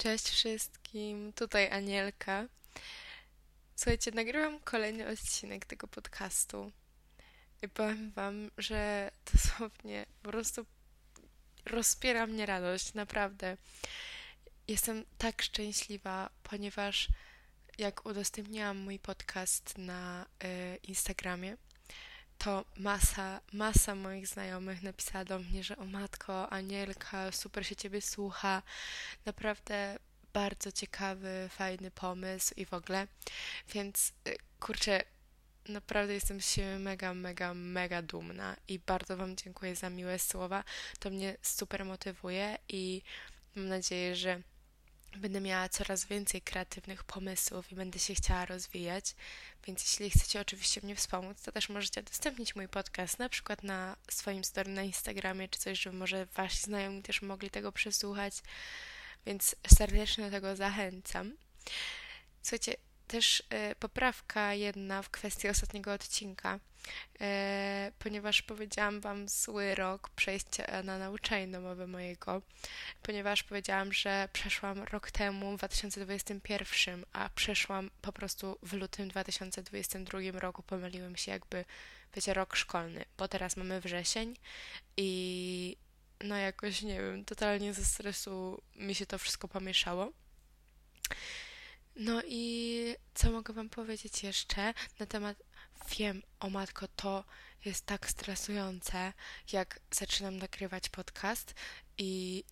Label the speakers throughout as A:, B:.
A: Cześć wszystkim, tutaj Anielka. Słuchajcie, nagrywam kolejny odcinek tego podcastu i powiem Wam, że dosłownie po prostu rozpiera mnie radość, naprawdę. Jestem tak szczęśliwa, ponieważ jak udostępniłam mój podcast na y, Instagramie, to masa, masa moich znajomych napisała do mnie, że o matko, Anielka, super się ciebie słucha, naprawdę bardzo ciekawy, fajny pomysł i w ogóle. Więc y, kurczę, naprawdę jestem siebie mega, mega, mega dumna i bardzo Wam dziękuję za miłe słowa. To mnie super motywuje i mam nadzieję, że będę miała coraz więcej kreatywnych pomysłów i będę się chciała rozwijać. Więc jeśli chcecie oczywiście mnie wspomóc, to też możecie udostępnić mój podcast na przykład na swoim story na Instagramie czy coś, żeby może wasi znajomi też mogli tego przesłuchać. Więc serdecznie do tego zachęcam. Słuchajcie, też y, poprawka jedna w kwestii ostatniego odcinka, ponieważ powiedziałam Wam zły rok przejścia na nauczanie domowe mojego, ponieważ powiedziałam, że przeszłam rok temu w 2021, a przeszłam po prostu w lutym 2022 roku. Pomyliłem się jakby, wiecie, rok szkolny, bo teraz mamy wrzesień i no jakoś, nie wiem, totalnie ze stresu mi się to wszystko pomieszało. No i co mogę Wam powiedzieć jeszcze na temat. Wiem, o matko, to jest tak stresujące, jak zaczynam nagrywać podcast i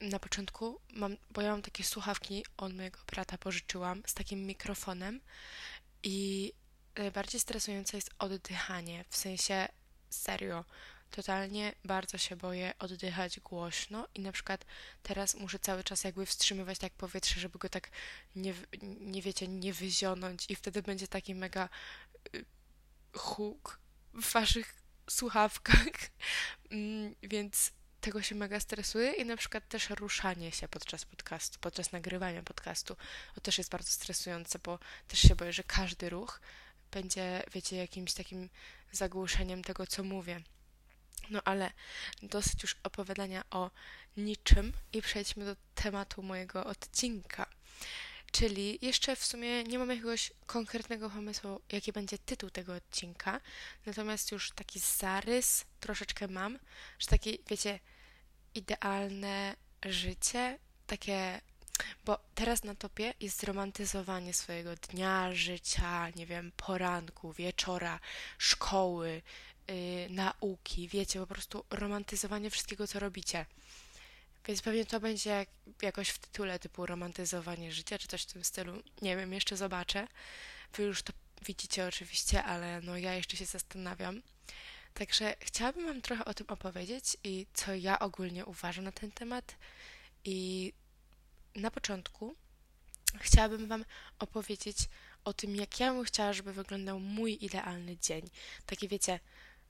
A: na początku mam, bo ja mam takie słuchawki, od mojego brata pożyczyłam z takim mikrofonem i najbardziej stresujące jest oddychanie, w sensie serio totalnie bardzo się boję oddychać głośno i na przykład teraz muszę cały czas jakby wstrzymywać tak powietrze, żeby go tak nie, nie wiecie, nie wyzionąć i wtedy będzie taki mega huk w waszych słuchawkach, mm, więc tego się mega stresuję i na przykład też ruszanie się podczas podcastu, podczas nagrywania podcastu, to też jest bardzo stresujące, bo też się boję, że każdy ruch będzie, wiecie, jakimś takim zagłuszeniem tego, co mówię. No ale dosyć już opowiadania o niczym i przejdźmy do tematu mojego odcinka. Czyli jeszcze w sumie nie mam jakiegoś konkretnego pomysłu, jaki będzie tytuł tego odcinka, natomiast już taki zarys troszeczkę mam, że takie, wiecie, idealne życie, takie, bo teraz na topie jest romantyzowanie swojego dnia, życia, nie wiem, poranku, wieczora, szkoły, yy, nauki, wiecie, po prostu romantyzowanie wszystkiego, co robicie. Więc pewnie to będzie jak, jakoś w tytule typu romantyzowanie życia, czy coś w tym stylu. Nie wiem, jeszcze zobaczę. Wy już to widzicie oczywiście, ale no ja jeszcze się zastanawiam. Także chciałabym Wam trochę o tym opowiedzieć i co ja ogólnie uważam na ten temat. I na początku chciałabym Wam opowiedzieć o tym, jak ja bym chciała, żeby wyglądał mój idealny dzień. Taki wiecie,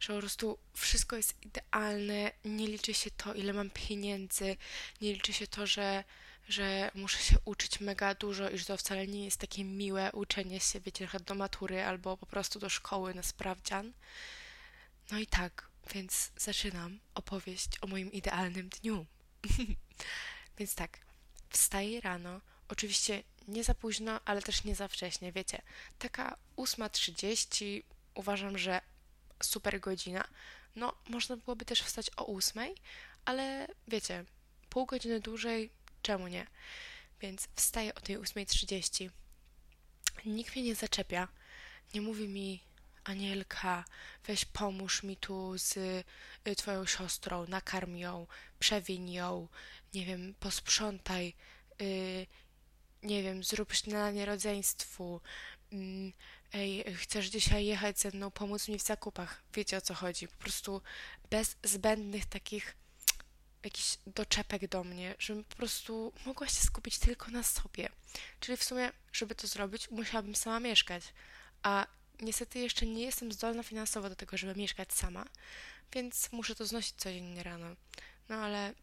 A: że po prostu wszystko jest idealne, nie liczy się to, ile mam pieniędzy, nie liczy się to, że, że muszę się uczyć mega dużo i że to wcale nie jest takie miłe uczenie się, wiecie, do matury albo po prostu do szkoły na sprawdzian. No i tak, więc zaczynam opowieść o moim idealnym dniu. więc tak, wstaję rano, oczywiście nie za późno, ale też nie za wcześnie, wiecie, taka 8.30 uważam, że super godzina. No, można byłoby też wstać o ósmej, ale wiecie, pół godziny dłużej, czemu nie? Więc wstaję o tej 8.30. Nikt mnie nie zaczepia. Nie mówi mi, Anielka, weź pomóż mi tu z y, twoją siostrą, nakarm ją, przewiń ją, nie wiem, posprzątaj, y, nie wiem, zrób śniadanie rodzeństwu, mm, ej, chcesz dzisiaj jechać ze mną, pomóc mi w zakupach. Wiecie o co chodzi. Po prostu bez zbędnych takich jakichś doczepek do mnie, żebym po prostu mogła się skupić tylko na sobie. Czyli w sumie, żeby to zrobić, musiałabym sama mieszkać. A niestety jeszcze nie jestem zdolna finansowo do tego, żeby mieszkać sama, więc muszę to znosić codziennie rano. No ale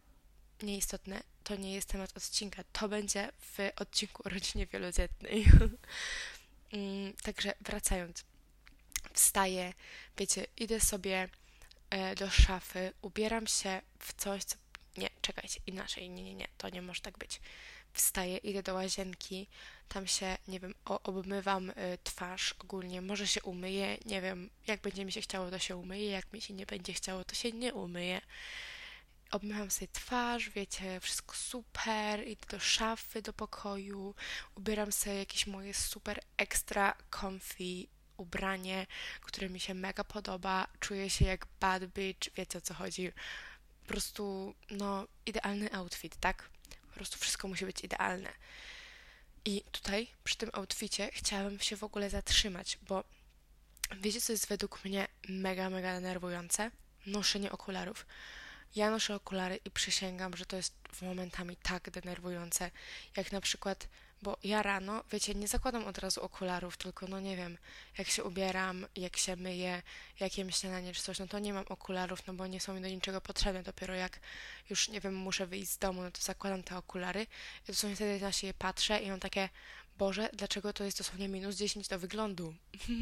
A: nieistotne, to nie jest temat odcinka. To będzie w odcinku o rodzinie wielodzietnej. Mm, także wracając, wstaję, wiecie, idę sobie e, do szafy, ubieram się w coś, co. Nie, czekajcie, inaczej, nie, nie, nie, to nie może tak być. wstaję, idę do łazienki, tam się, nie wiem, obmywam y, twarz ogólnie, może się umyję, nie wiem, jak będzie mi się chciało, to się umyję, jak mi się nie będzie chciało, to się nie umyję. Obmywam sobie twarz, wiecie, wszystko super, idę do szafy, do pokoju, ubieram sobie jakieś moje super extra comfy ubranie, które mi się mega podoba, czuję się jak bad bitch, wiecie o co chodzi. Po prostu, no, idealny outfit, tak? Po prostu wszystko musi być idealne. I tutaj, przy tym outficie, chciałabym się w ogóle zatrzymać, bo wiecie, co jest według mnie mega, mega denerwujące? Noszenie okularów. Ja noszę okulary i przysięgam, że to jest momentami tak denerwujące, jak na przykład bo ja rano, wiecie, nie zakładam od razu okularów, tylko no nie wiem, jak się ubieram, jak się myję, jak jem śniadanie czy coś, no to nie mam okularów, no bo nie są mi do niczego potrzebne. Dopiero jak już, nie wiem, muszę wyjść z domu, no to zakładam te okulary i dosłownie wtedy na siebie patrzę i mam takie, Boże, dlaczego to jest dosłownie minus 10 do wyglądu?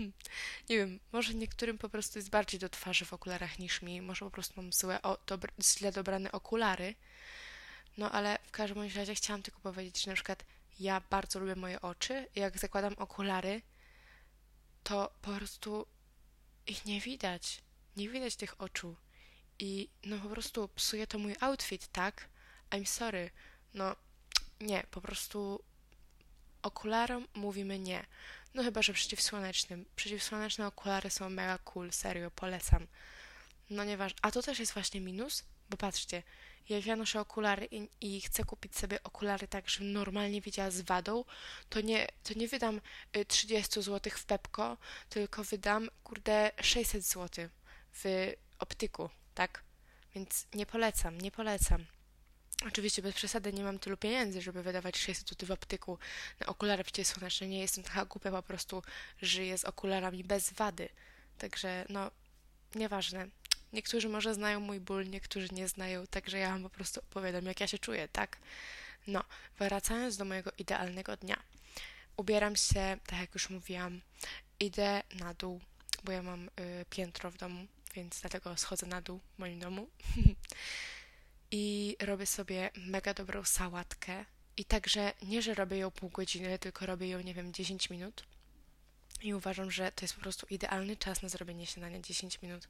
A: nie wiem, może niektórym po prostu jest bardziej do twarzy w okularach niż mi, może po prostu mam złe, o, źle dobrane okulary, no ale w każdym razie chciałam tylko powiedzieć, że na przykład ja bardzo lubię moje oczy. Jak zakładam okulary, to po prostu ich nie widać. Nie widać tych oczu. I no po prostu psuje to mój outfit, tak? I'm sorry. No nie, po prostu okularom mówimy nie. No chyba, że przeciwsłonecznym. Przeciwsłoneczne okulary są mega cool, serio, polecam. No nieważne. A to też jest właśnie minus, bo patrzcie, jak ja noszę okulary i, i, chcę kupić sobie okulary tak, żebym normalnie widziała z wadą, to nie, to nie wydam 30 y, zł w Pepko, tylko wydam, kurde, 600 zł w optyku, tak? Więc nie polecam, nie polecam. Oczywiście bez przesady nie mam tylu pieniędzy, żeby wydawać 600 zł w optyku na okulary przeciwsłoneczne. Nie jestem taka głupia, po prostu żyję z okularami bez wady. Także no, nieważne. Niektórzy może znają mój ból, niektórzy nie znają, także ja wam po prostu opowiadam, jak ja się czuję, tak? No, wracając do mojego idealnego dnia. Ubieram się, tak jak już mówiłam, idę na dół, bo ja mam y, piętro w domu, więc dlatego schodzę na dół w moim domu. I robię sobie mega dobrą sałatkę. I także nie, że robię ją pół godziny, tylko robię ją, nie wiem, 10 minut. I uważam, że to jest po prostu idealny czas na zrobienie śniadania 10 minut,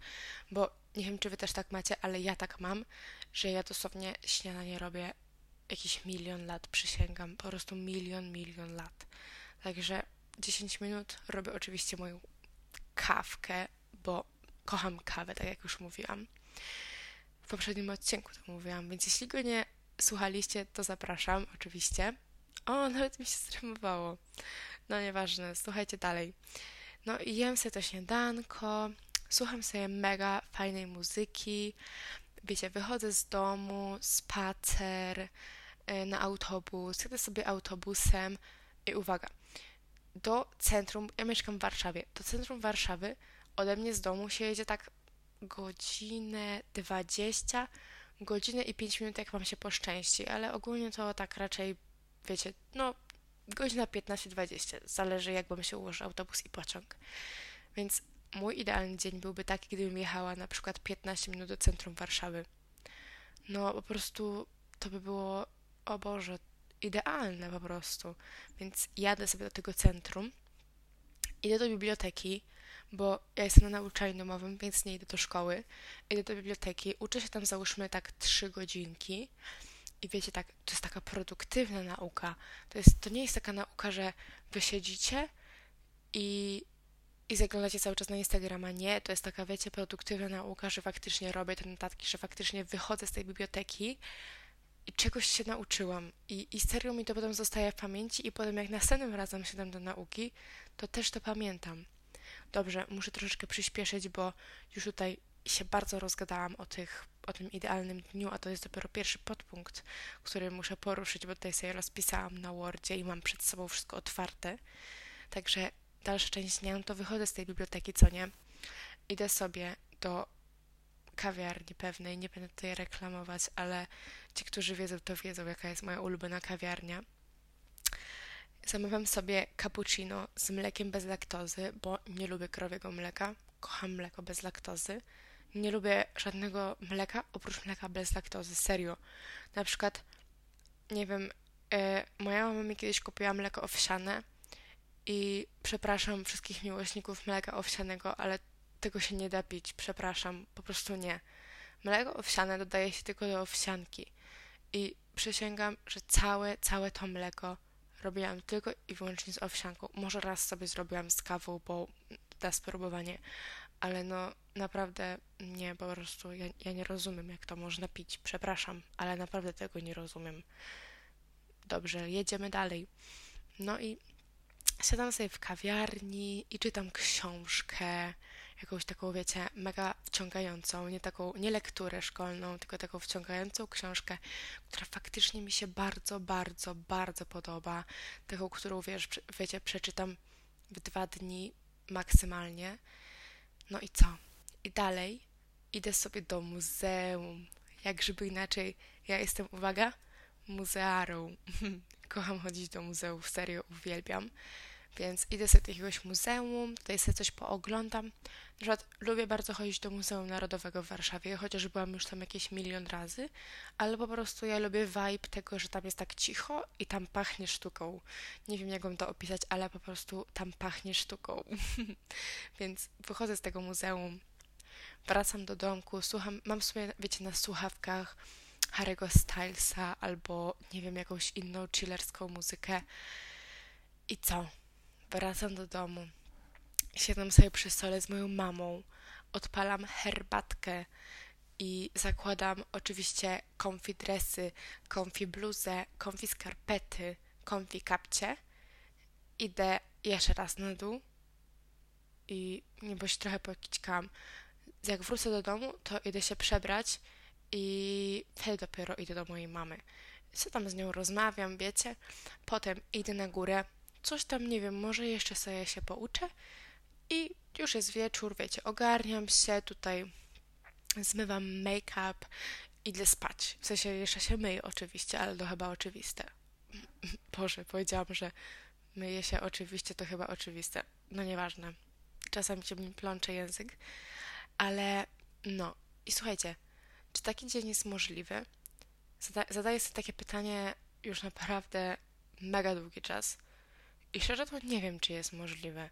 A: bo nie wiem, czy wy też tak macie, ale ja tak mam, że ja dosłownie śniadanie robię jakiś milion lat, przysięgam, po prostu milion, milion lat. Także 10 minut robię oczywiście moją kawkę, bo kocham kawę, tak jak już mówiłam. W poprzednim odcinku to mówiłam, więc jeśli go nie słuchaliście, to zapraszam, oczywiście. O, nawet mi się streamowało. No nieważne, słuchajcie dalej. No i jem sobie to śniadanko, słucham sobie mega fajnej muzyki. Wiecie, wychodzę z domu, spacer, y, na autobus, jadę sobie autobusem i uwaga, do centrum, ja mieszkam w Warszawie, do centrum Warszawy ode mnie z domu się jedzie tak godzinę 20, godzinę i 5 minut, jak mam się poszczęści, ale ogólnie to tak raczej, wiecie, no godzina 15-20, zależy jak bym się ułożył autobus i pociąg. Więc mój idealny dzień byłby taki, gdybym jechała na przykład 15 minut do centrum Warszawy. No po prostu to by było, o Boże, idealne po prostu. Więc jadę sobie do tego centrum, idę do biblioteki, bo ja jestem na nauczaniu domowym, więc nie idę do szkoły. Idę do biblioteki, uczę się tam załóżmy tak 3 godzinki i wiecie, tak, to jest taka produktywna nauka. To, jest, to nie jest taka nauka, że wy siedzicie i, i zaglądacie cały czas na Instagrama. Nie, to jest taka, wiecie, produktywna nauka, że faktycznie robię te notatki, że faktycznie wychodzę z tej biblioteki i czegoś się nauczyłam. I, I serio mi to potem zostaje w pamięci i potem jak następnym razem siadam do nauki, to też to pamiętam. Dobrze, muszę troszeczkę przyspieszyć, bo już tutaj się bardzo rozgadałam o, tych, o tym idealnym dniu, a to jest dopiero pierwszy podpunkt, który muszę poruszyć, bo tutaj sobie rozpisałam na Wordzie i mam przed sobą wszystko otwarte. Także dalsza część dnia, no to wychodzę z tej biblioteki, co nie? Idę sobie do kawiarni pewnej, nie będę tutaj reklamować, ale ci, którzy wiedzą, to wiedzą, jaka jest moja ulubiona kawiarnia. Zamawiam sobie cappuccino z mlekiem bez laktozy, bo nie lubię krowiego mleka. Kocham mleko bez laktozy. Nie lubię żadnego mleka oprócz mleka bez laktozy, serio. Na przykład, nie wiem, E, moja mama mi kiedyś kupiła mleko owsiane i przepraszam wszystkich miłośników mleka owsianego, ale tego się nie da pić, przepraszam, po prostu nie. Mleko owsiane dodaje się tylko do owsianki i przysięgam, że całe, całe to mleko robiłam tylko i wyłącznie z owsianką. Może raz sobie zrobiłam z kawą, bo da spróbowanie, ale no naprawdę nie, po prostu ja, ja nie rozumiem, jak to można pić. Przepraszam, ale naprawdę tego nie rozumiem. Dobrze, jedziemy dalej. No i siadam sobie w kawiarni i czytam książkę, jakąś taką, wiecie, mega wciągającą, nie taką, nie lekturę szkolną, tylko taką wciągającą książkę, która faktycznie mi się bardzo, bardzo, bardzo podoba. Taką, którą, wiesz, wiecie, przeczytam w dwa dni maksymalnie. No i co? I dalej idę sobie do muzeum. Jak żeby inaczej, ja jestem, uwaga, muzearą. Kocham chodzić do muzeów, serio uwielbiam. Więc idę sobie do jakiegoś muzeum, tutaj sobie coś pooglądam. Na przykład lubię bardzo chodzić do Muzeum Narodowego w Warszawie, chociaż byłam już tam jakieś milion razy, ale po prostu ja lubię vibe tego, że tam jest tak cicho i tam pachnie sztuką. Nie wiem, jak to opisać, ale po prostu tam pachnie sztuką. Więc wychodzę z tego muzeum, wracam do domku, słucham, mam w sumie, wiecie, na słuchawkach Harry'ego Stylesa albo, nie wiem, jakąś inną chillerską muzykę. I co? Wracam do domu. Siadam sobie przy stole z moją mamą. Odpalam herbatkę i zakładam oczywiście konfi dresy, konfi bluzę, konfi skarpety, konfi kapcie. Idę jeszcze raz na dół i niebo się trochę pokićkam. Jak wrócę do domu, to idę się przebrać i wtedy dopiero idę do mojej mamy. Co tam z nią rozmawiam, wiecie? Potem idę na górę, coś tam, nie wiem, może jeszcze sobie się pouczę i już jest wieczór, wiecie, ogarniam się, tutaj zmywam make-up, idę spać. W sensie jeszcze się myję oczywiście, ale to chyba oczywiste. Boże, powiedziałam, że myję się oczywiście, to chyba oczywiste. No nieważne. Czasami się mi plącze język, ale no. I słuchajcie, czy taki dzień jest możliwy? Zada zadaję sobie takie pytanie już naprawdę mega długi czas. I szczerze to nie wiem, czy jest możliwe.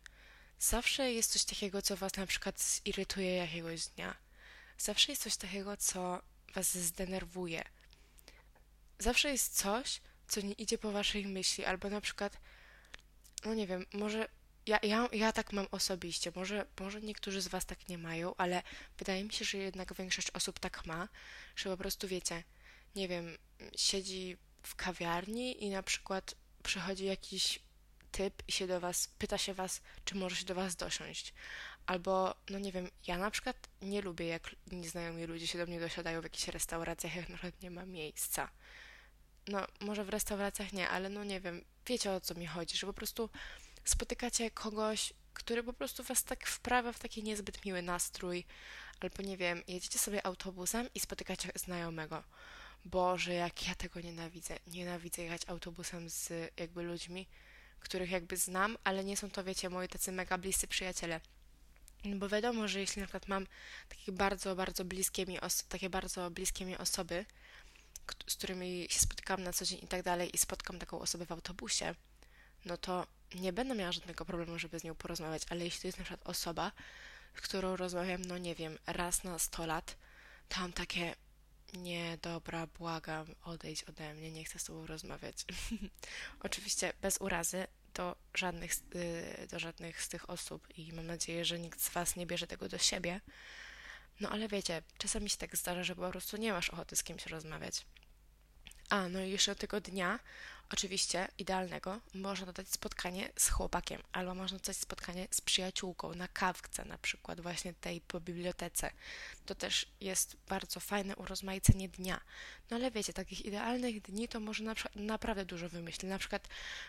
A: Zawsze jest coś takiego, co was na przykład zirytuje jakiegoś dnia. Zawsze jest coś takiego, co was zdenerwuje. Zawsze jest coś, co nie idzie po waszej myśli, albo na przykład, no nie wiem, może ja, ja, ja tak mam osobiście, może, może niektórzy z was tak nie mają, ale wydaje mi się, że jednak większość osób tak ma, że po prostu wiecie, nie wiem, siedzi w kawiarni i na przykład przychodzi jakiś typ i się do was, pyta się was, czy może się do was dosiąść. Albo, no nie wiem, ja na przykład nie lubię, jak nieznajomi ludzie się do mnie dosiadają w jakichś restauracjach, jak na przykład nie ma miejsca. No, może w restauracjach nie, ale no nie wiem, wiecie o co mi chodzi, że po prostu spotykacie kogoś, który po prostu was tak wprawia w taki niezbyt miły nastrój, albo nie wiem, jedziecie sobie autobusem i spotykacie znajomego. Boże, jak ja tego nienawidzę. Nienawidzę jechać autobusem z jakby ludźmi, których jakby znam, ale nie są to, wiecie, moi tacy mega bliscy przyjaciele. No bo wiadomo, że jeśli na przykład mam takie bardzo, bardzo bliskie mi, takie bardzo bliskie mi osoby, z którymi się spotykam na co dzień i tak dalej i spotkam taką osobę w autobusie, no to nie będę miała żadnego problemu, żeby z nią porozmawiać, ale jeśli to jest na przykład osoba, z którą rozmawiam, no nie wiem, raz na 100 lat, to mam takie, nie, dobra, błagam, odejdź ode mnie, nie chcę z tobą rozmawiać. Oczywiście bez urazy do żadnych, y, do żadnych z tych osób i mam nadzieję, że nikt z was nie bierze tego do siebie. No ale wiecie, czasami się tak zdarza, że po prostu nie masz ochoty z kimś rozmawiać. A, no i jeszcze tego dnia Oczywiście idealnego można dodać spotkanie z chłopakiem, albo można dodać spotkanie z przyjaciółką na kawce, na przykład właśnie tej po bibliotece. To też jest bardzo fajne urozmaicenie dnia. No ale wiecie, takich idealnych dni to może na przykład, naprawdę dużo wymyślić. Na przykład,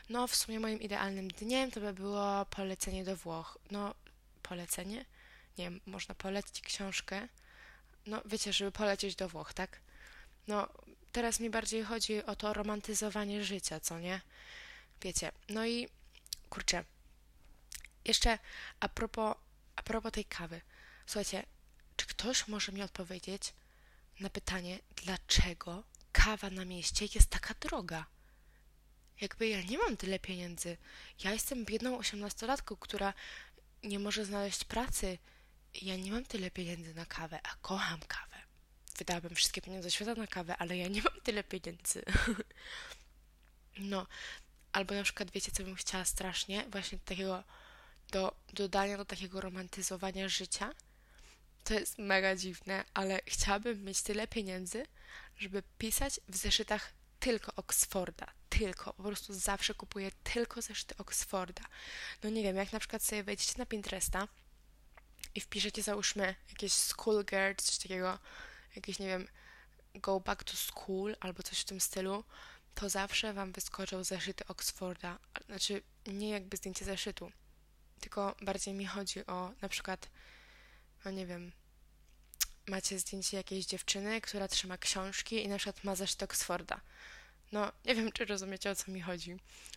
A: no w sumie moim idealnym dniem to by było polecenie do Włoch. No, polecenie? Nie wiem, można polecić książkę. No, wiecie, żeby polecieć do Włoch, tak? No, teraz mi bardziej chodzi o to romantyzowanie życia, co nie? Wiecie, no i kurczę, jeszcze a propos, a propos tej kawy. Słuchajcie, czy ktoś może mi odpowiedzieć na pytanie, dlaczego kawa na mieście jest taka droga? jakby ja nie mam tyle pieniędzy. Ja jestem biedną osiemnastolatką, która nie może znaleźć pracy. Ja nie mam tyle pieniędzy na kawę, a kocham kawę. Wydałabym wszystkie pieniądze świata na kawę, ale ja nie mam tyle pieniędzy. no, albo na przykład wiecie, co bym chciała strasznie? Właśnie do takiego, do dodania do takiego romantyzowania życia. To jest mega dziwne, ale chciałabym mieć tyle pieniędzy, żeby pisać w zeszytach tylko Oxforda, tylko, po prostu zawsze kupuję tylko zeszyty Oxforda. No nie wiem, jak na przykład sobie wejdziecie na Pinteresta i wpiszecie załóżmy jakieś school girl, coś takiego, jakieś nie wiem, go back to school albo coś w tym stylu, to zawsze wam wyskoczą zeszyty Oxforda. Znaczy, nie jakby zdjęcie zeszytu, tylko bardziej mi chodzi o na przykład, no nie wiem, macie zdjęcie jakiejś dziewczyny, która trzyma książki i na przykład ma zeszyt Oxforda. No, nie wiem, czy rozumiecie, o co mi chodzi.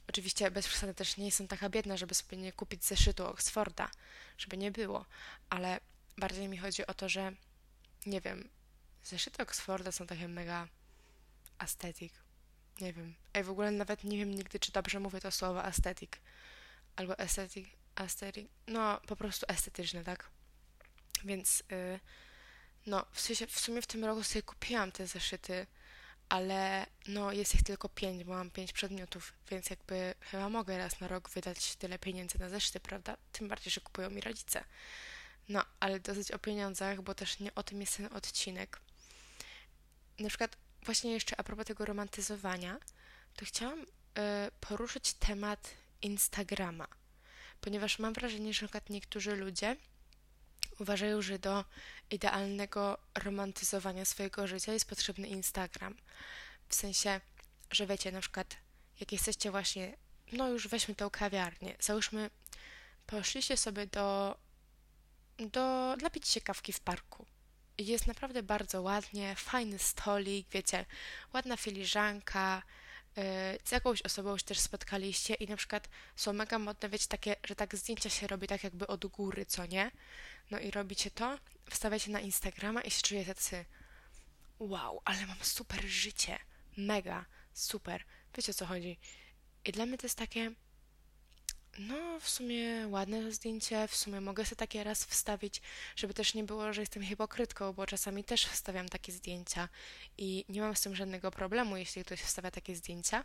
A: Oczywiście bez przesady też nie jestem taka biedna, żeby sobie nie kupić zeszytu Oxforda, żeby nie było, ale bardziej mi chodzi o to, że nie wiem, zeszyty Oxforda są takie mega aesthetic. Nie wiem. Ej, w ogóle nawet nie wiem nigdy, czy dobrze mówię to słowo aesthetic. Albo aesthetic, aesthetic. No, po prostu estetyczne, tak? Więc, yy, no, w, sensie, w sumie w tym roku sobie kupiłam te zeszyty ale no jest ich tylko pięć, bo mam pięć przedmiotów, więc jakby chyba mogę raz na rok wydać tyle pieniędzy na zeszyty, prawda? Tym bardziej, że kupują mi rodzice. No, ale dosyć o pieniądzach, bo też nie o tym jest ten odcinek. Na przykład właśnie jeszcze a propos tego romantyzowania, to chciałam y, poruszyć temat Instagrama, ponieważ mam wrażenie, że na przykład niektórzy ludzie uważają, że do idealnego romantyzowania swojego życia jest potrzebny Instagram. W sensie, że wiecie, na przykład, jak jesteście właśnie, no już weźmy tą kawiarnię, załóżmy, poszliście sobie do, do, napić się kawki w parku. Jest naprawdę bardzo ładnie, fajny stolik, wiecie, ładna filiżanka, yy, z jakąś osobą już też spotkaliście i na przykład są mega modne, wiecie, takie, że tak zdjęcia się robi tak jakby od góry, co nie? No i robicie to, wstawiacie na Instagrama i się czujecie tacy wow, ale mam super życie, mega, super. Wiecie o co chodzi. I dla mnie to jest takie no, w sumie ładne zdjęcie, w sumie mogę sobie takie raz wstawić, żeby też nie było, że jestem hipokrytką, bo czasami też wstawiam takie zdjęcia i nie mam z tym żadnego problemu, jeśli ktoś wstawia takie zdjęcia,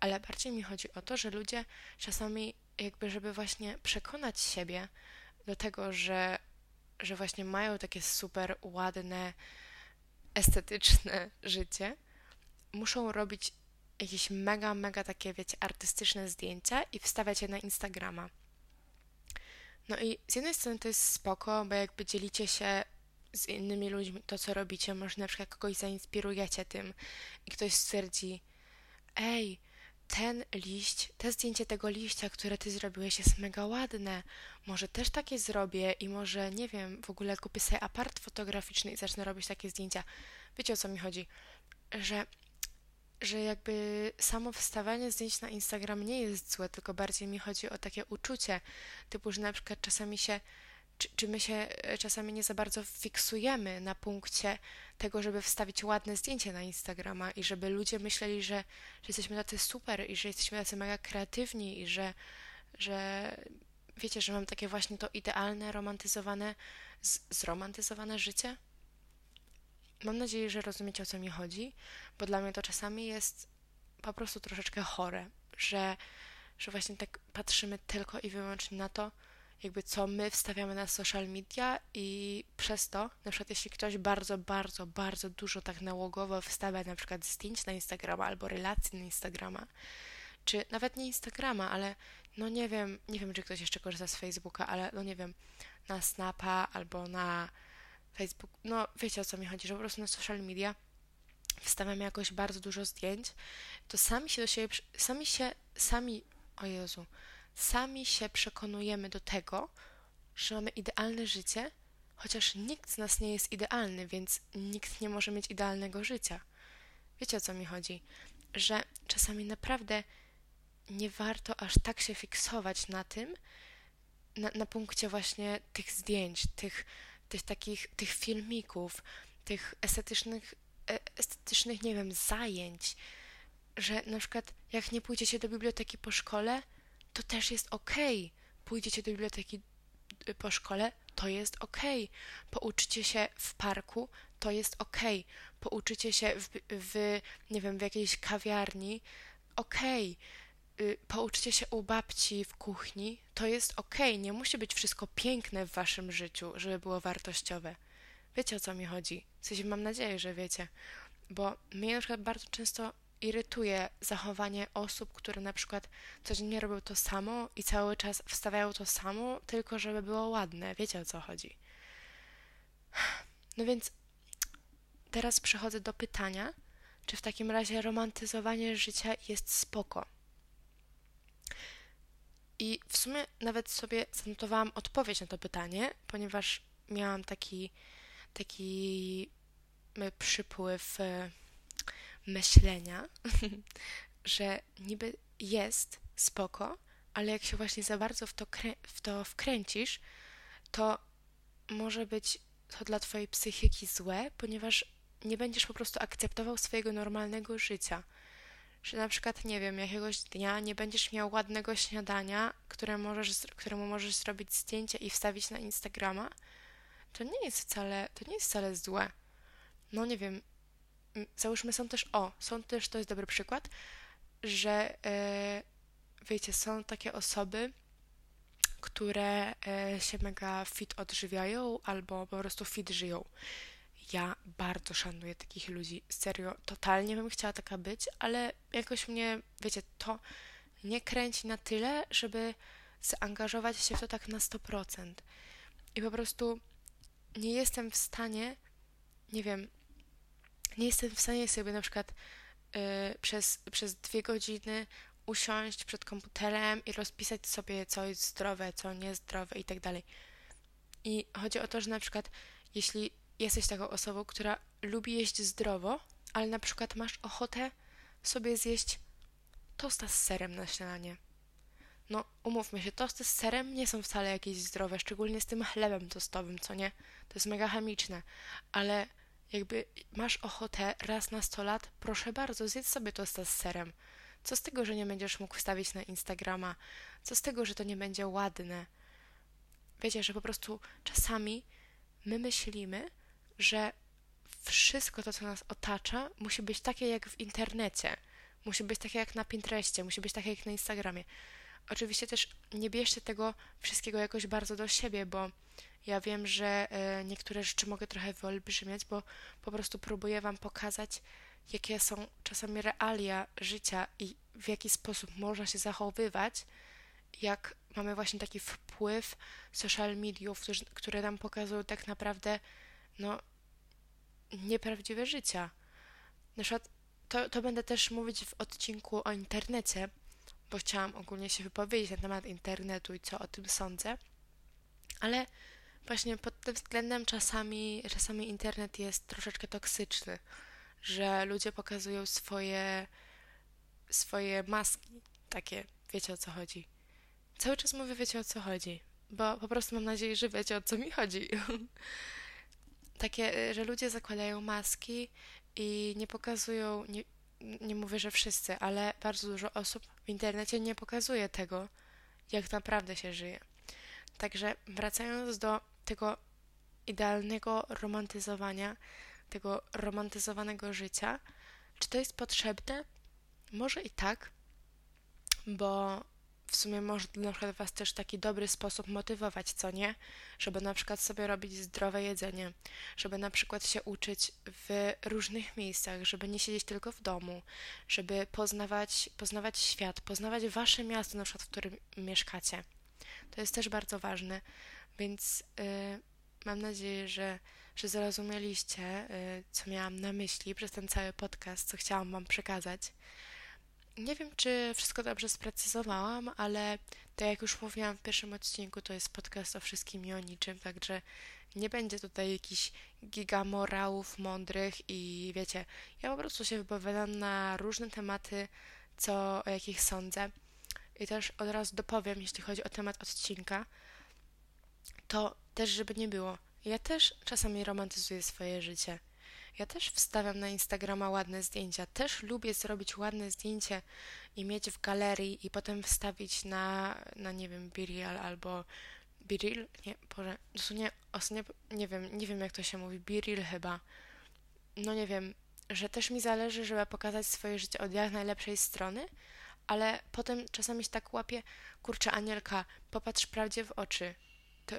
A: ale bardziej mi chodzi o to, że ludzie czasami jakby, żeby właśnie przekonać siebie, do tego, że, że właśnie mają takie super ładne, estetyczne życie, muszą robić jakieś mega, mega takie, wiecie, artystyczne zdjęcia i wstawiać je na Instagrama. No i z jednej strony to jest spoko, bo jakby dzielicie się z innymi ludźmi to, co robicie, może na przykład kogoś zainspirujecie tym i ktoś stwierdzi, ej, ten liść, te zdjęcie tego liścia, które ty zrobiłeś jest mega ładne. Może też takie zrobię i może, nie wiem, w ogóle kupię sobie apart fotograficzny i zacznę robić takie zdjęcia. Wiecie o co mi chodzi? Że, że jakby samo wstawianie zdjęć na Instagram nie jest złe, tylko bardziej mi chodzi o takie uczucie, typu, że na przykład czasami się czy, czy my się e, czasami nie za bardzo fiksujemy na punkcie tego, żeby wstawić ładne zdjęcie na Instagrama i żeby ludzie myśleli, że, że jesteśmy tacy super i że jesteśmy tacy mega kreatywni i że, że wiecie, że mam takie właśnie to idealne, romantyzowane, zromantyzowane życie? Mam nadzieję, że rozumiecie o co mi chodzi, bo dla mnie to czasami jest po prostu troszeczkę chore, że, że właśnie tak patrzymy tylko i wyłącznie na to, jakby co my wstawiamy na social media i przez to, na przykład jeśli ktoś bardzo, bardzo, bardzo dużo tak nałogowo wstawia na przykład zdjęć na Instagrama albo relacji na Instagrama, czy nawet nie Instagrama, ale no nie wiem, nie wiem, czy ktoś jeszcze korzysta z Facebooka, ale no nie wiem, na Snapa albo na Facebook, no wiecie o co mi chodzi, że po prostu na social media wstawiamy jakoś bardzo dużo zdjęć, to sami się do siebie, sami się, sami, o Jezu, sami się przekonujemy do tego, że mamy idealne życie, chociaż nikt z nas nie jest idealny, więc nikt nie może mieć idealnego życia. Wiecie o co mi chodzi? Że czasami naprawdę nie warto aż tak się fiksować na tym, na, na punkcie właśnie tych zdjęć, tych, tych takich, tych filmików, tych estetycznych, e, estetycznych, nie wiem, zajęć, że na przykład jak nie pójdziecie do biblioteki po szkole, to też jest okej. Okay. Pójdziecie do biblioteki y, po szkole, to jest okej. Okay. Pouczycie się w parku, to jest okej. Okay. Pouczycie się w, w, nie wiem, w jakiejś kawiarni, okej. Okay. Pouczycie się u babci w kuchni, to jest. Okay. Nie musi być wszystko piękne w waszym życiu, żeby było wartościowe. Wiecie o co mi chodzi? W sensie mam nadzieję, że wiecie. Bo mnie na przykład bardzo często irytuje zachowanie osób, które na przykład codziennie robią to samo i cały czas wstawiają to samo, tylko żeby było ładne. Wiecie o co chodzi. No więc teraz przechodzę do pytania, czy w takim razie romantyzowanie życia jest spoko. I w sumie nawet sobie zanotowałam odpowiedź na to pytanie, ponieważ miałam taki, taki przypływ e, myślenia, że niby jest spoko, ale jak się właśnie za bardzo w to, w to wkręcisz, to może być to dla twojej psychiki złe, ponieważ nie będziesz po prostu akceptował swojego normalnego życia. Że na przykład, nie wiem, jakiegoś dnia nie będziesz miał ładnego śniadania, które możesz, któremu możesz zrobić zdjęcie i wstawić na Instagrama, to nie jest wcale, to nie jest wcale złe. No nie wiem, załóżmy są też, o, są też, to jest dobry przykład, że e, wiecie, są takie osoby, które e, się mega fit odżywiają albo po prostu fit żyją. Ja bardzo szanuję takich ludzi, serio, totalnie bym chciała taka być, ale jakoś mnie, wiecie, to nie kręci na tyle, żeby zaangażować się w to tak na 100%. I po prostu nie jestem w stanie, nie wiem, nie jestem w stanie sobie na przykład y, przez, przez dwie godziny usiąść przed komputerem i rozpisać sobie, co jest zdrowe, co niezdrowe i tak dalej. I chodzi o to, że na przykład jeśli jesteś taką osobą, która lubi jeść zdrowo, ale na przykład masz ochotę sobie zjeść tosta z serem na śniadanie. No, umówmy się, tosty z serem nie są wcale jakieś zdrowe, szczególnie z tym chlebem tostowym, co nie? To jest mega chemiczne, ale jakby masz ochotę raz na 100 lat, proszę bardzo, zjedz sobie tosta z serem. Co z tego, że nie będziesz mógł wstawić na Instagrama? Co z tego, że to nie będzie ładne? Wiecie, że po prostu czasami my myślimy, że wszystko to, co nas otacza, musi być takie jak w internecie. Musi być takie jak na Pinterestie, musi być takie jak na Instagramie. Oczywiście też nie bierzcie tego wszystkiego jakoś bardzo do siebie, bo ja wiem, że e, niektóre rzeczy mogę trochę wyolbrzymiać, bo po prostu próbuję Wam pokazać, jakie są czasami realia życia i w jaki sposób można się zachowywać, jak mamy właśnie taki wpływ social mediów, które nam pokazują tak naprawdę no, nieprawdziwe życia. Na przykład to, to będę też mówić w odcinku o internecie, bo chciałam ogólnie się wypowiedzieć na temat internetu i co o tym sądzę, ale właśnie pod tym względem czasami, czasami internet jest troszeczkę toksyczny, że ludzie pokazują swoje, swoje maski, takie, wiecie o co chodzi. Cały czas mówię, wiecie o co chodzi, bo po prostu mam nadzieję, że wiecie o co mi chodzi. takie, że ludzie zakładają maski i nie pokazują, nie, nie mówię, że wszyscy, ale bardzo dużo osób w internecie nie pokazuje tego, jak naprawdę się żyje. Także wracając do tego idealnego romantyzowania, tego romantyzowanego życia, czy to jest potrzebne? Może i tak, bo w sumie może na przykład Was też taki dobry sposób motywować, co nie? Żeby na przykład sobie robić zdrowe jedzenie, żeby na przykład się uczyć w różnych miejscach, żeby nie siedzieć tylko w domu, żeby poznawać, poznawać świat, poznawać Wasze miasto, na przykład, w którym mieszkacie. To jest też bardzo ważne, więc yy, mam nadzieję, że, że zrozumieliście, yy, co miałam na myśli przez ten cały podcast, co chciałam Wam przekazać. Nie wiem, czy wszystko dobrze sprecyzowałam, ale tak jak już mówiłam w pierwszym odcinku, to jest podcast o wszystkim i o niczym, także nie będzie tutaj jakichś gigamorałów mądrych i wiecie, ja po prostu się wypowiadam na różne tematy, co o jakich sądzę. I też od razu dopowiem, jeśli chodzi o temat odcinka, to też, żeby nie było. Ja też czasami romantyzuję swoje życie. Ja też wstawiam na Instagrama ładne zdjęcia. Też lubię zrobić ładne zdjęcie i mieć w galerii i potem wstawić na, na nie wiem, Biril albo Biril? Nie, Boże, dosłownie ostatnio, nie wiem, nie wiem jak to się mówi, Biril chyba. No nie wiem, że też mi zależy, żeby pokazać swoje życie od jak najlepszej strony, ale potem czasami się tak łapię, kurczę, Anielka, popatrz prawdzie w oczy. To,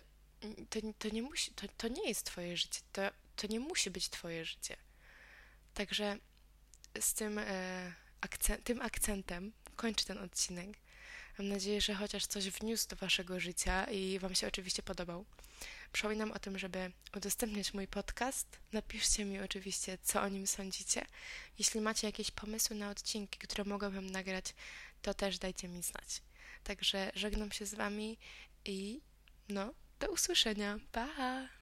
A: to, to nie musi, to, to nie jest twoje życie, to, to nie musi być twoje życie. Także z tym, e, tym akcentem kończę ten odcinek. Mam nadzieję, że chociaż coś wniósł do waszego życia i wam się oczywiście podobał. Przypominam o tym, żeby udostępniać mój podcast. Napiszcie mi oczywiście, co o nim sądzicie. Jeśli macie jakieś pomysły na odcinki, które mogłabym nagrać, to też dajcie mi znać. Także żegnam się z wami i no, do usłyszenia. Pa!